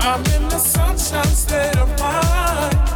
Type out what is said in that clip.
I'm in the sunshine state of mind.